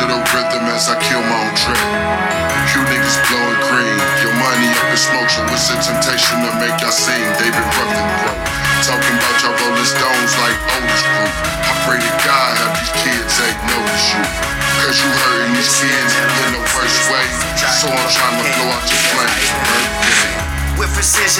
to the rhythm as I kill my own trip. You niggas blowing green, your money up in smoke, so it's a temptation to make y'all sing. David Ruffin broke. Talking about y'all rolling stones like Otis Group. I pray to God have these kids ain't notice you. Cause you hurting these kids in the worst way. So I'm trying to blow out your flames,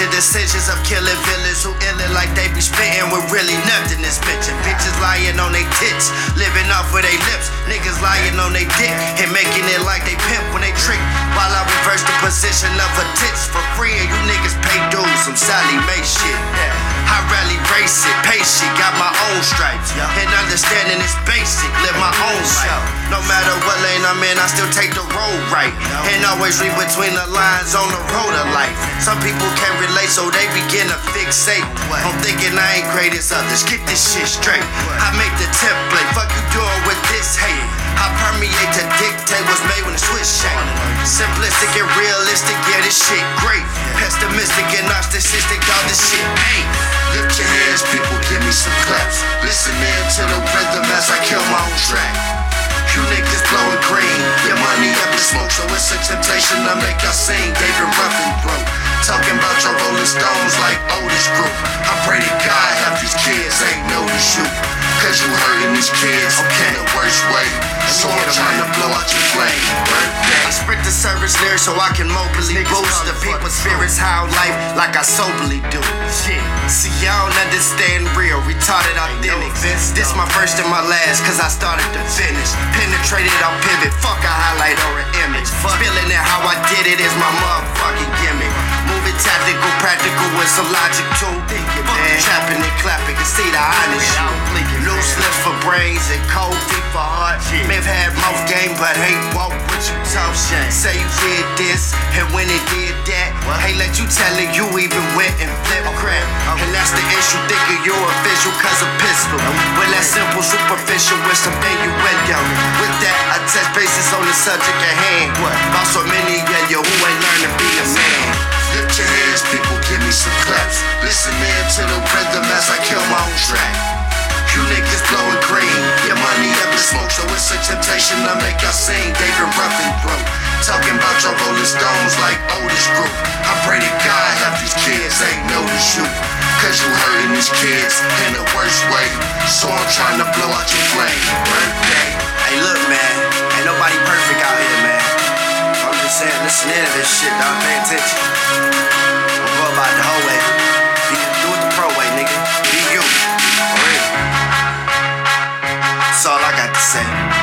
with decisions of killing villains who illin' like they be spittin' with really nothing this bitch. And bitches lying on they tits, living off with they lips. Niggas lying on they dick and making it like they pimp when they trick. While I reverse the position of her tits for free, and you niggas pay dues. Some Sallie Mae shit. I rarely race it, pace it, got my own stripes. Yeah. And understanding is basic, live my own life. No matter what lane I'm in, I still take the road right. And always read between the lines on the road of life. Some people can't relate, so they begin to fixate. I'm thinking I ain't great as others. Get this shit straight. I make the template. Fuck you doing with this hate. I permeate to dictate what's made when the switch shake. Simplistic and realistic, yeah, this shit great. Pessimistic and narcissistic, all this shit ain't. Track. You niggas blowing green, your money up in smoke, so it's a temptation to make y'all sing. David Ruffin broke, talking about your Rolling Stones like Otis Group. I pray to God half these kids ain't notice you, cause you hurting these kids so I can mobily boost the people's spirits, how life like I soberly do. Shit. See, y'all don't understand real, retarded authentic. This this my first and my last, cause I started to finish. Penetrated on pivot, fuck a highlight or an image. Feeling it how I did it is my motherfucking gimmick. Moving tactical, practical with some logic too. Fuck trapping and clapping, can see the honest brains and cold feet for heart. May have had mouth game, but ain't walk what you talk. Say you did this, and when it did that, ain't let you tell it you even went and flipped crap. And that's the issue, thinking you're official cause a pistol. Well, that simple, superficial with some innuendo. With that, I touch bases on the subject at hand. What? About so many of you who ain't learned to be a man. Lift your hands, people, give me some claps. Listen in to the rhythm as I kill my own track. You niggas blowing it's a temptation to make y'all sing. David Ruffin broke, talking about your Rolling Stones like Otis Group. I pray to God half these kids ain't notice you, cause you hurting these kids in the worst way. So I'm trying to blow out your flame. Birthday. Hey, look, man, ain't nobody perfect out here, man. I'm just saying, listen to this shit, dog. Pay attention. that's all I got to say.